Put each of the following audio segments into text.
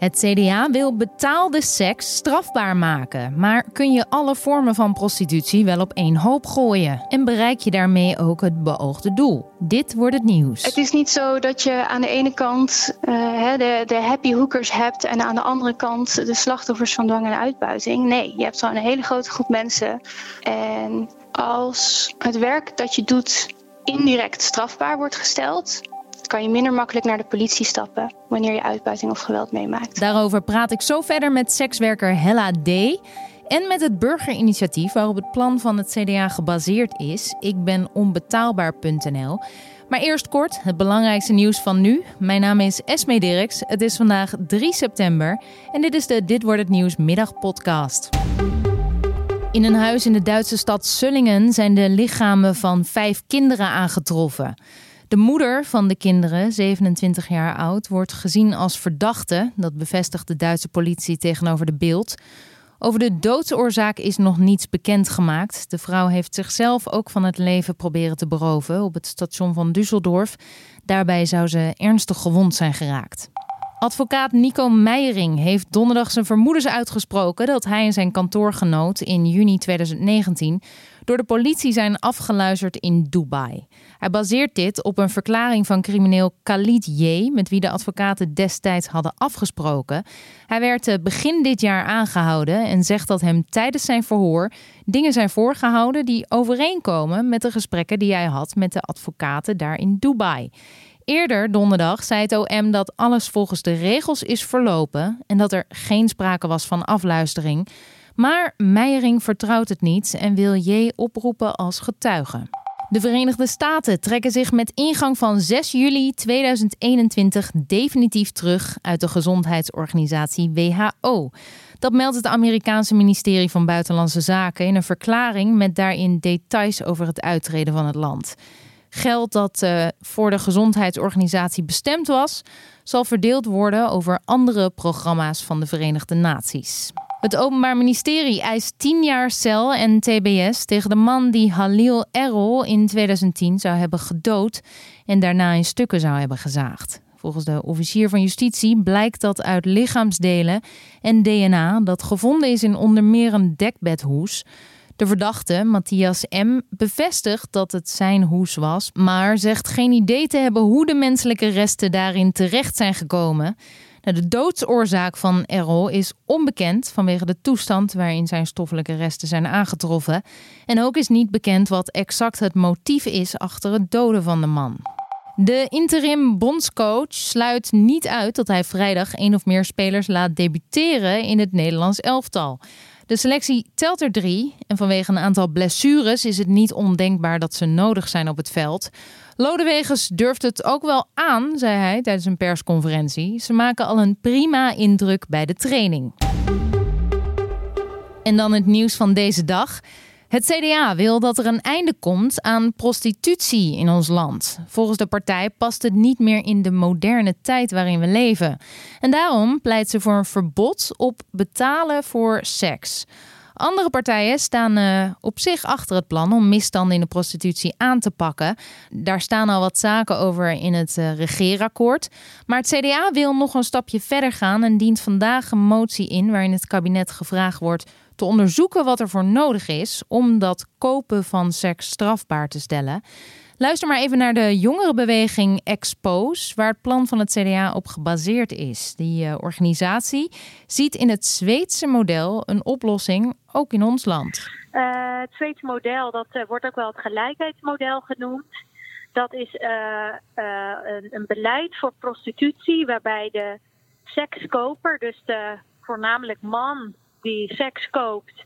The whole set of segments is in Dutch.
Het CDA wil betaalde seks strafbaar maken. Maar kun je alle vormen van prostitutie wel op één hoop gooien? En bereik je daarmee ook het beoogde doel? Dit wordt het nieuws. Het is niet zo dat je aan de ene kant uh, de, de happy hookers hebt en aan de andere kant de slachtoffers van dwang en uitbuiting. Nee, je hebt een hele grote groep mensen. En als het werk dat je doet indirect strafbaar wordt gesteld, kan je minder makkelijk naar de politie stappen wanneer je uitbuiting of geweld meemaakt. Daarover praat ik zo verder met sekswerker Hella D. En met het burgerinitiatief waarop het plan van het CDA gebaseerd is. Ik ben onbetaalbaar.nl. Maar eerst kort het belangrijkste nieuws van nu. Mijn naam is Esme Dirks. Het is vandaag 3 september en dit is de Dit wordt het nieuws middagpodcast. In een huis in de Duitse stad Sullingen zijn de lichamen van vijf kinderen aangetroffen. De moeder van de kinderen, 27 jaar oud, wordt gezien als verdachte. Dat bevestigt de Duitse politie tegenover de beeld. Over de doodsoorzaak is nog niets bekendgemaakt. De vrouw heeft zichzelf ook van het leven proberen te beroven op het station van Düsseldorf. Daarbij zou ze ernstig gewond zijn geraakt. Advocaat Nico Meijering heeft donderdag zijn vermoedens uitgesproken dat hij en zijn kantoorgenoot in juni 2019 door de politie zijn afgeluisterd in Dubai. Hij baseert dit op een verklaring van crimineel Khalid J, met wie de advocaten destijds hadden afgesproken. Hij werd eh, begin dit jaar aangehouden en zegt dat hem tijdens zijn verhoor dingen zijn voorgehouden die overeenkomen met de gesprekken die hij had met de advocaten daar in Dubai. Eerder donderdag zei het OM dat alles volgens de regels is verlopen en dat er geen sprake was van afluistering. Maar Meijering vertrouwt het niet en wil J oproepen als getuige. De Verenigde Staten trekken zich met ingang van 6 juli 2021 definitief terug uit de gezondheidsorganisatie WHO. Dat meldt het Amerikaanse ministerie van Buitenlandse Zaken in een verklaring met daarin details over het uittreden van het land. Geld dat uh, voor de gezondheidsorganisatie bestemd was, zal verdeeld worden over andere programma's van de Verenigde Naties. Het Openbaar Ministerie eist 10 jaar cel en TBS tegen de man die Halil Errol in 2010 zou hebben gedood en daarna in stukken zou hebben gezaagd. Volgens de officier van justitie blijkt dat uit lichaamsdelen en DNA dat gevonden is in onder meer een dekbedhoes. De verdachte, Matthias M., bevestigt dat het zijn hoes was, maar zegt geen idee te hebben hoe de menselijke resten daarin terecht zijn gekomen. Nou, de doodsoorzaak van Errol is onbekend vanwege de toestand waarin zijn stoffelijke resten zijn aangetroffen. En ook is niet bekend wat exact het motief is achter het doden van de man. De interim bondscoach sluit niet uit dat hij vrijdag één of meer spelers laat debuteren in het Nederlands elftal. De selectie telt er drie en vanwege een aantal blessures is het niet ondenkbaar dat ze nodig zijn op het veld. Lodewegens durft het ook wel aan, zei hij tijdens een persconferentie. Ze maken al een prima indruk bij de training. En dan het nieuws van deze dag. Het CDA wil dat er een einde komt aan prostitutie in ons land. Volgens de partij past het niet meer in de moderne tijd waarin we leven. En daarom pleit ze voor een verbod op betalen voor seks. Andere partijen staan uh, op zich achter het plan om misstanden in de prostitutie aan te pakken. Daar staan al wat zaken over in het uh, regeerakkoord. Maar het CDA wil nog een stapje verder gaan en dient vandaag een motie in waarin het kabinet gevraagd wordt te onderzoeken wat er voor nodig is om dat kopen van seks strafbaar te stellen. Luister maar even naar de jongerenbeweging Expose, waar het plan van het CDA op gebaseerd is. Die uh, organisatie ziet in het Zweedse model een oplossing ook in ons land. Uh, het Zweedse model, dat uh, wordt ook wel het gelijkheidsmodel genoemd. Dat is een, een, beleid voor prostitutie waarbij de sekskoper, dus de voornamelijk man die seks koopt,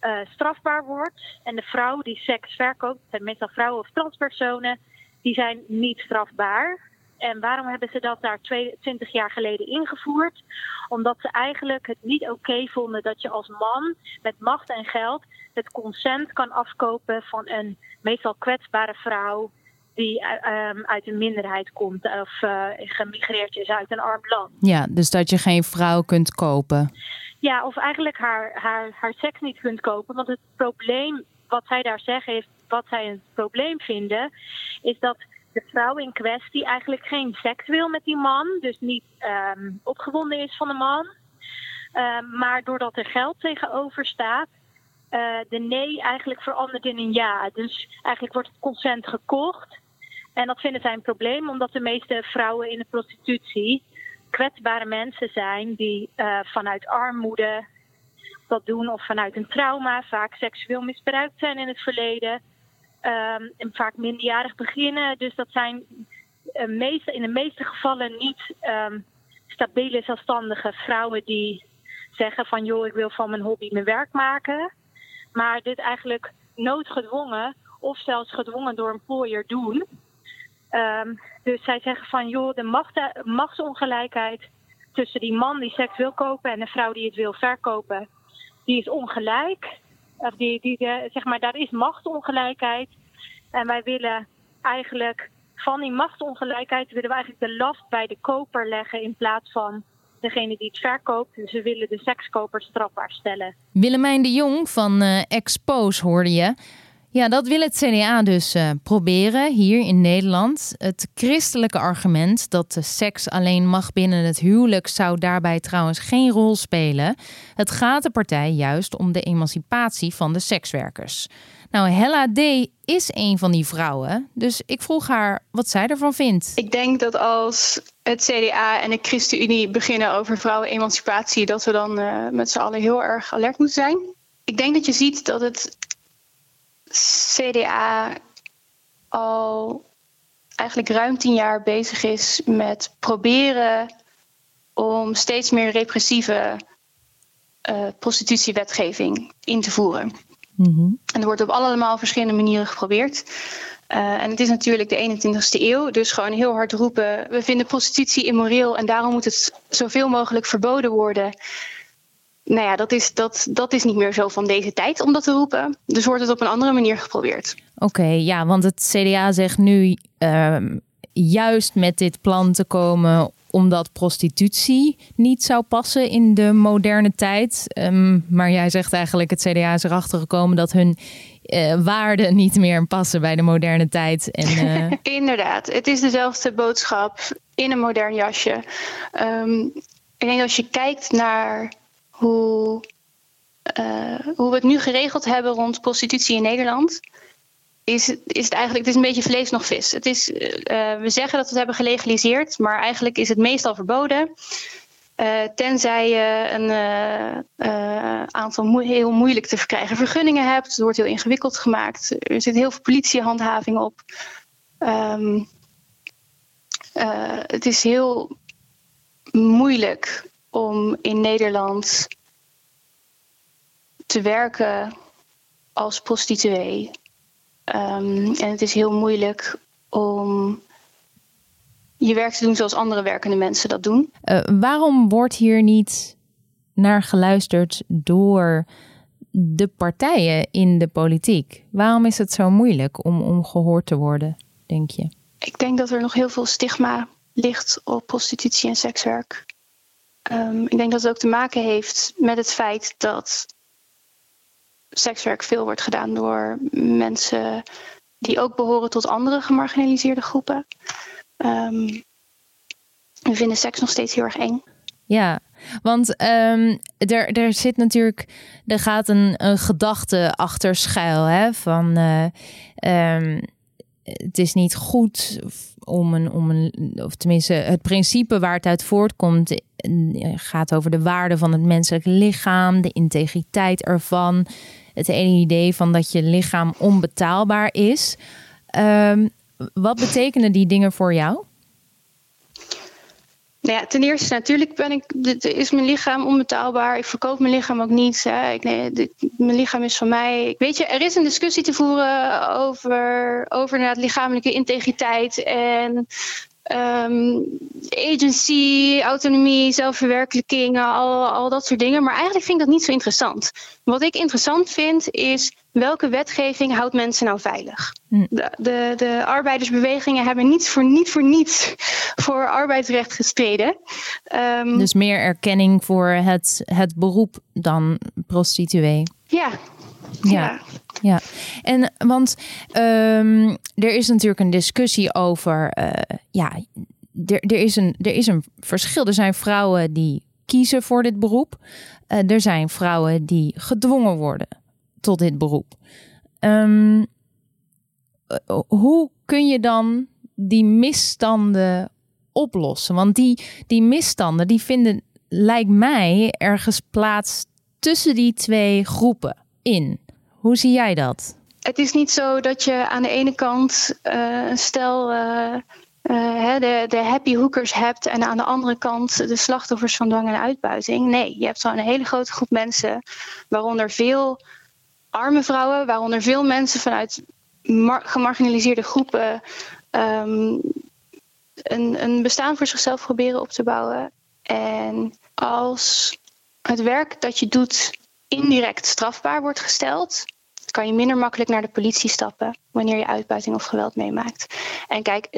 uh, strafbaar wordt. En de vrouw die seks verkoopt, zijn meestal vrouwen of transpersonen, die zijn niet strafbaar. En waarom hebben ze dat daar 20 jaar geleden ingevoerd? Omdat ze eigenlijk het niet oké vonden dat je als man met macht en geld het consent kan afkopen van een meestal kwetsbare vrouw die um, uit een minderheid komt of uh, gemigreerd is uit een arm land. Ja, dus dat je geen vrouw kunt kopen. Ja, of eigenlijk haar, haar, haar seks niet kunt kopen. Want het probleem wat zij daar zeggen, is wat zij een probleem vinden, is dat de vrouw in kwestie eigenlijk geen seks wil met die man, dus niet um, opgewonden is van de man. Um, maar doordat er geld tegenover staat, uh, de nee eigenlijk verandert in een ja. Dus eigenlijk wordt het consent gekocht. En dat vinden zij een probleem, omdat de meeste vrouwen in de prostitutie kwetsbare mensen zijn die uh, vanuit armoede dat doen of vanuit een trauma, vaak seksueel misbruikt zijn in het verleden. Um, en vaak minderjarig beginnen. Dus dat zijn meeste, in de meeste gevallen niet um, stabiele, zelfstandige vrouwen die zeggen van joh, ik wil van mijn hobby mijn werk maken. Maar dit eigenlijk noodgedwongen of zelfs gedwongen door een pooier doen. Um, dus zij zeggen van joh, de macht, machtsongelijkheid tussen die man die seks wil kopen en de vrouw die het wil verkopen, die is ongelijk. Of die, die, zeg maar, daar is machtsongelijkheid. En wij willen eigenlijk van die machtsongelijkheid willen we eigenlijk de last bij de koper leggen in plaats van degene die het verkoopt. Dus we willen de sekskoper strafbaar stellen. Willemijn de Jong van uh, Expose hoorde je. Ja, dat wil het CDA dus uh, proberen hier in Nederland. Het christelijke argument dat de seks alleen mag binnen het huwelijk zou daarbij trouwens geen rol spelen. Het gaat de partij juist om de emancipatie van de sekswerkers. Nou, Hella D. is een van die vrouwen, dus ik vroeg haar wat zij ervan vindt. Ik denk dat als het CDA en de ChristenUnie beginnen over vrouwenemancipatie, dat we dan uh, met z'n allen heel erg alert moeten zijn. Ik denk dat je ziet dat het CDA al eigenlijk ruim tien jaar bezig is met proberen om steeds meer repressieve uh, prostitutiewetgeving in te voeren. Mm -hmm. En er wordt op allemaal verschillende manieren geprobeerd. Uh, en het is natuurlijk de 21ste eeuw, dus gewoon heel hard roepen: we vinden prostitutie immoreel en daarom moet het zoveel mogelijk verboden worden nou ja, dat is, dat, dat is niet meer zo van deze tijd om dat te roepen. Dus wordt het op een andere manier geprobeerd. Oké, ja, want het CDA zegt nu uh, juist met dit plan te komen omdat prostitutie niet zou passen in de moderne tijd. Um, maar jij zegt eigenlijk, het CDA is erachter gekomen dat hun uh, waarden niet meer passen bij de moderne tijd. En, uh... Inderdaad, het is dezelfde boodschap in een modern jasje. Um, ik denk als je kijkt naar hoe, uh, hoe we het nu geregeld hebben rond prostitutie in Nederland. Is, is het eigenlijk het is een beetje vlees nog vis. Het is, uh, we zeggen dat we het hebben gelegaliseerd, maar eigenlijk is het meestal verboden. Uh, tenzij je een aantal heel moeilijk te verkrijgen vergunningen hebt. Het wordt heel ingewikkeld gemaakt. Er zit heel veel politiehandhaving op. Um, het is heel moeilijk om in Nederland te werken als prostituee. Um, en het is heel moeilijk om je werk te doen zoals andere werkende mensen dat doen. Uh, waarom wordt hier niet naar geluisterd door de partijen in de politiek? Waarom is het zo moeilijk om, om gehoord te worden, denk je? Ik denk dat er nog heel veel stigma ligt op prostitutie en sekswerk. Um, ik denk dat het ook te maken heeft met het feit dat sekswerk veel wordt gedaan door mensen die ook behoren tot andere gemarginaliseerde groepen. Um, we vinden seks nog steeds heel erg eng. Ja, want um, er, er zit natuurlijk, er gaat een, een gedachte achter schuil, hè, van um, het is niet goed om een, om een, of tenminste, het principe waar het uit voortkomt, eh, gaat over de waarde van het menselijk lichaam, de integriteit ervan. Het ene idee van dat je lichaam onbetaalbaar is. Um, wat betekenen die dingen voor jou? Nou ja, ten eerste, natuurlijk ben ik, is mijn lichaam onbetaalbaar. Ik verkoop mijn lichaam ook niet. Hè. Ik, nee, mijn lichaam is van mij. Weet je, er is een discussie te voeren over, over lichamelijke integriteit en um, agency, autonomie, zelfverwerkelijking, al, al dat soort dingen. Maar eigenlijk vind ik dat niet zo interessant. Wat ik interessant vind is welke wetgeving houdt mensen nou veilig? Hm. De, de, de, arbeidersbewegingen hebben niet voor, niet voor niets voor arbeidsrecht gestreden. Um, dus meer erkenning voor het, het beroep dan prostituee. Ja, Ja. ja. En want um, er is natuurlijk een discussie over. Uh, ja, er, er, is een, er is een verschil. Er zijn vrouwen die kiezen voor dit beroep. Uh, er zijn vrouwen die gedwongen worden tot dit beroep. Um, hoe kun je dan die misstanden oplossen? Want die, die misstanden die vinden, lijkt mij, ergens plaats tussen die twee groepen in. Hoe zie jij dat? Het is niet zo dat je aan de ene kant uh, een stel uh, uh, de, de happy hookers hebt en aan de andere kant de slachtoffers van dwang en uitbuiting. Nee, je hebt zo'n hele grote groep mensen, waaronder veel arme vrouwen, waaronder veel mensen vanuit gemarginaliseerde groepen um, een, een bestaan voor zichzelf proberen op te bouwen. En als het werk dat je doet indirect strafbaar wordt gesteld, kan je minder makkelijk naar de politie stappen wanneer je uitbuiting of geweld meemaakt. En kijk,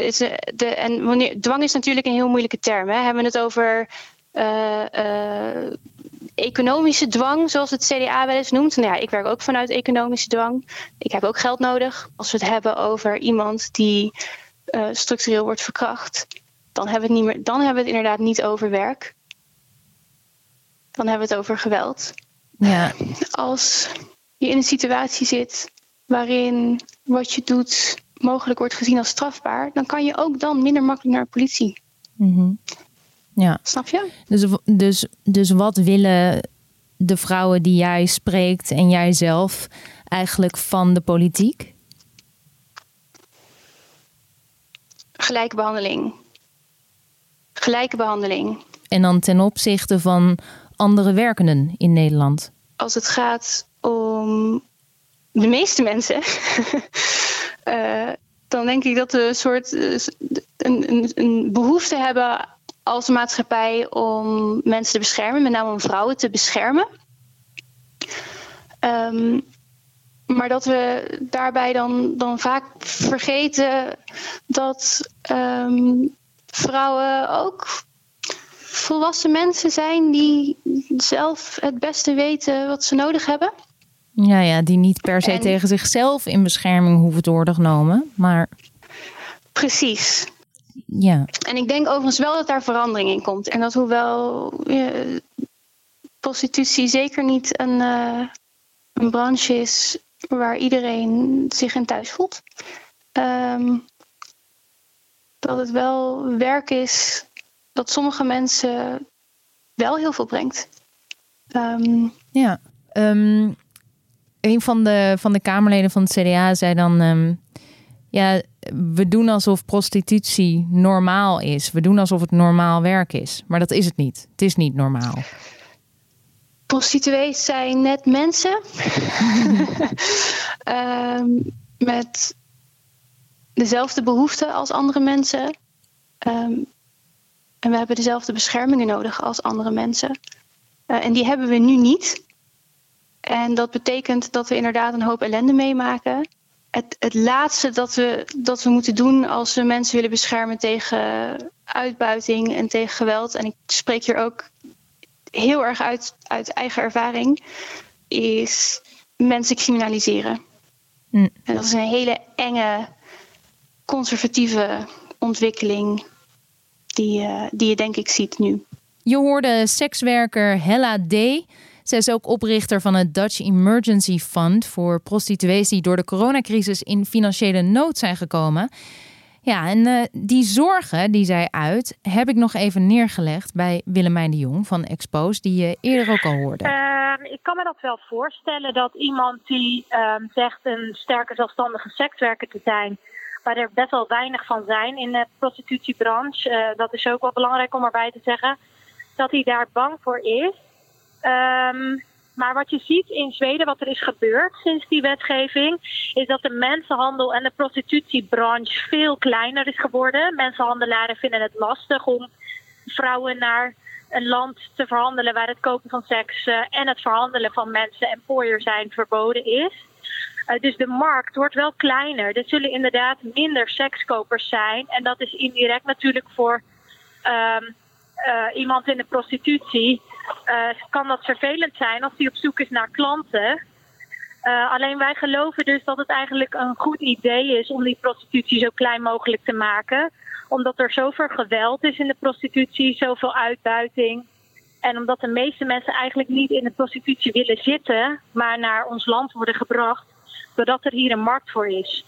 de, en wanneer, dwang is natuurlijk een heel moeilijke term. Hè? Hebben we het over uh, uh, economische dwang, zoals het CDA wel eens noemt. Nou ja, ik werk ook vanuit economische dwang. Ik heb ook geld nodig. Als we het hebben over iemand die structureel wordt verkracht, dan hebben, we niet meer, dan hebben we het inderdaad niet over werk. Dan hebben we het over geweld. Ja. Als je in een situatie zit waarin wat je doet mogelijk wordt gezien als strafbaar, dan kan je ook dan minder makkelijk naar de politie. Mm Ja. Snap je? Dus, dus, dus wat willen de vrouwen die jij spreekt en jij zelf eigenlijk van de politiek? Gelijke behandeling. Gelijke behandeling. En dan ten opzichte van andere werkenden in Nederland? Als het gaat om de meeste mensen, uh, dan denk ik dat we een soort uh, een, een, een, behoefte hebben als maatschappij om mensen te beschermen, met name om vrouwen te beschermen. Um, maar dat we daarbij dan, dan vaak vergeten dat um, vrouwen ook volwassen mensen zijn die zelf het beste weten wat ze nodig hebben. Ja, ja die niet per se tegen zichzelf in bescherming hoeven te worden genomen, maar. Precies. Ja. En ik denk overigens wel dat daar verandering in komt. En dat hoewel uh, prostitutie zeker niet een, uh, een branche is waar iedereen zich in thuis voelt, um, dat het wel werk is dat sommige mensen wel heel veel brengt. Um, ja, um, een van de, van de Kamerleden van het CDA zei dan: um, Ja, we doen alsof prostitutie normaal is. We doen alsof het normaal werk is. Maar dat is het niet. Het is niet normaal. Prostituees zijn net mensen. met dezelfde behoeften als andere mensen. Um, en we hebben dezelfde beschermingen nodig als andere mensen. Uh, en die hebben we nu niet. En dat betekent dat we inderdaad een hoop ellende meemaken. Het, het laatste dat we, dat we moeten doen als we mensen willen beschermen tegen uitbuiting en tegen geweld. En ik spreek hier ook heel erg uit, uit eigen ervaring. Is mensen criminaliseren. Mm. En dat is een hele enge, conservatieve ontwikkeling die, uh, die je denk ik ziet nu. Je hoorde sekswerker Hella D. Zij is ook oprichter van het Dutch Emergency Fund voor prostituees die door de coronacrisis in financiële nood zijn gekomen. Ja, en uh, die zorgen die zij uit, heb ik nog even neergelegd bij Willemijn de Jong van Expose, die je eerder ook al hoorde. Uh, ik kan me dat wel voorstellen dat iemand die uh, zegt een sterke zelfstandige sekswerker te zijn, waar er best wel weinig van zijn in de prostitutiebranche. Uh, dat is ook wel belangrijk om erbij te zeggen. Dat hij daar bang voor is. Um, maar wat je ziet in Zweden, wat er is gebeurd sinds die wetgeving, is dat de mensenhandel en de prostitutiebranche veel kleiner is geworden. Mensenhandelaren vinden het lastig om vrouwen naar een land te verhandelen waar het kopen van seks uh, en het verhandelen van mensen en pooier zijn verboden is. Uh, dus de markt wordt wel kleiner. Er zullen inderdaad minder sekskopers zijn. En dat is indirect natuurlijk voor um, uh, iemand in de prostitutie. Uh, kan dat vervelend zijn als die op zoek is naar klanten. Alleen wij geloven dus dat het eigenlijk een goed idee is om die prostitutie zo klein mogelijk te maken. Omdat er zoveel geweld is in de prostitutie, zoveel uitbuiting. En omdat de meeste mensen eigenlijk niet in de prostitutie willen zitten, maar naar ons land worden gebracht, doordat er hier een markt voor is.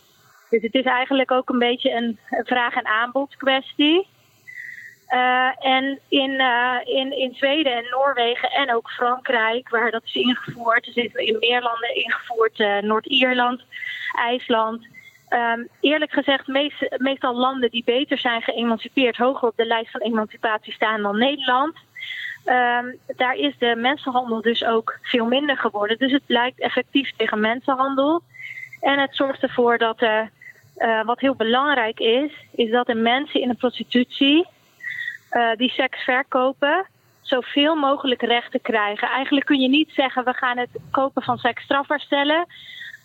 Dus het is eigenlijk ook een beetje een, vraag- en aanbod kwestie. Uh, en in, uh, in, in Zweden en Noorwegen en ook Frankrijk, waar dat is ingevoerd, er zitten in meer landen ingevoerd, uh, Noord-Ierland, IJsland. Um, eerlijk gezegd, meest, meestal landen die beter zijn geëmancipeerd, hoger op de lijst van emancipatie staan dan Nederland. Um, daar is de mensenhandel dus ook veel minder geworden. Dus het lijkt effectief tegen mensenhandel. En het zorgt ervoor dat er, uh, wat heel belangrijk is, is dat de mensen in de prostitutie uh, die seks verkopen, zoveel mogelijk rechten krijgen. Eigenlijk kun je niet zeggen, we gaan het kopen van seks strafbaar stellen.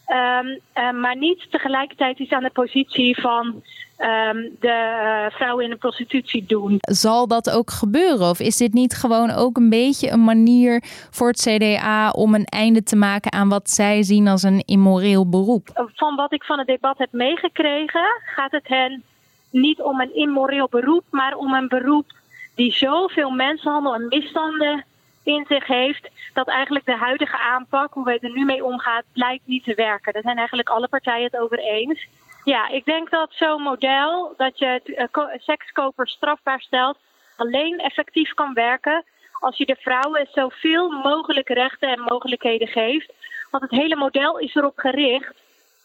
Um, maar niet tegelijkertijd iets aan de positie van um, de uh, vrouwen in de prostitutie doen. Zal dat ook gebeuren? Of is dit niet gewoon ook een beetje een manier voor het CDA om een einde te maken aan wat zij zien als een immoreel beroep? Van wat ik van het debat heb meegekregen, gaat het hen niet om een immoreel beroep, maar om een beroep die zoveel mensenhandel en misstanden in zich heeft, dat eigenlijk de huidige aanpak, hoe wij er nu mee omgaan, lijkt niet te werken. Daar zijn eigenlijk alle partijen het over eens. Ja, ik denk dat zo'n model, dat je uh, sekskopers strafbaar stelt, alleen effectief kan werken als je de vrouwen zoveel mogelijk rechten en mogelijkheden geeft. Want het hele model is erop gericht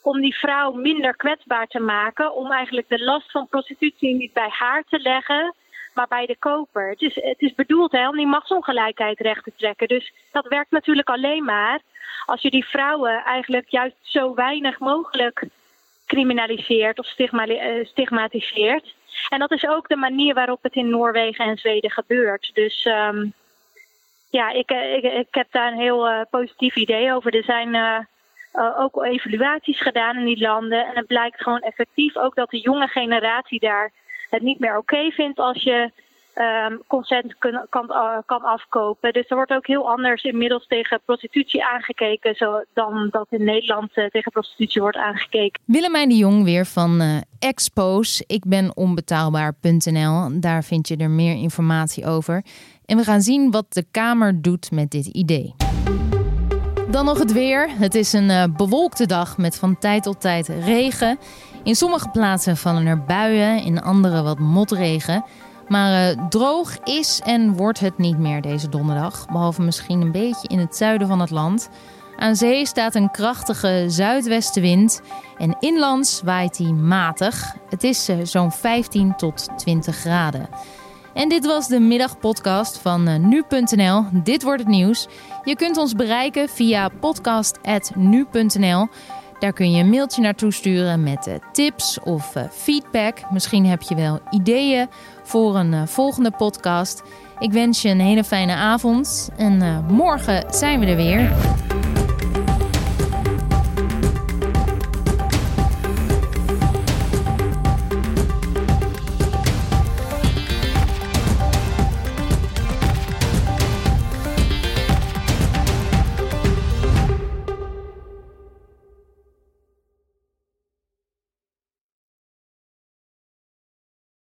om die vrouw minder kwetsbaar te maken, om eigenlijk de last van prostitutie niet bij haar te leggen, maar bij de koper. Het is, het is bedoeld hè, om die machtsongelijkheid recht te trekken. Dus dat werkt natuurlijk alleen maar als je die vrouwen eigenlijk juist zo weinig mogelijk criminaliseert of stigma stigmatiseert. En dat is ook de manier waarop het in Noorwegen en Zweden gebeurt. Dus um, ja, ik, ik, ik heb daar een heel uh, positief idee over. Er zijn uh, uh, ook evaluaties gedaan in die landen. En het blijkt gewoon effectief ook dat de jonge generatie daar het niet meer oké vindt als je um, consent kan, uh, kan afkopen. Dus er wordt ook heel anders inmiddels tegen prostitutie aangekeken dan dat in Nederland uh, tegen prostitutie wordt aangekeken. Willemijn de Jong weer van uh, Expose. Ik ben onbetaalbaar.nl. Daar vind je er meer informatie over. En we gaan zien wat de Kamer doet met dit idee. Dan nog het weer. Het is een bewolkte dag met van tijd tot tijd regen. In sommige plaatsen vallen er buien, in andere wat motregen. Maar uh, droog is en wordt het niet meer deze donderdag. Behalve misschien een beetje in het zuiden van het land. Aan zee staat een krachtige zuidwestenwind. En inlands waait die matig. Het is uh, zo'n 15 tot 20 graden. En dit was de middagpodcast van uh, nu.nl. Dit wordt het nieuws. Je kunt ons bereiken via podcast.nu.nl. Daar kun je een mailtje naartoe sturen met uh, tips of uh, feedback. Misschien heb je wel ideeën voor een uh, volgende podcast. Ik wens je een hele fijne avond en morgen zijn we er weer.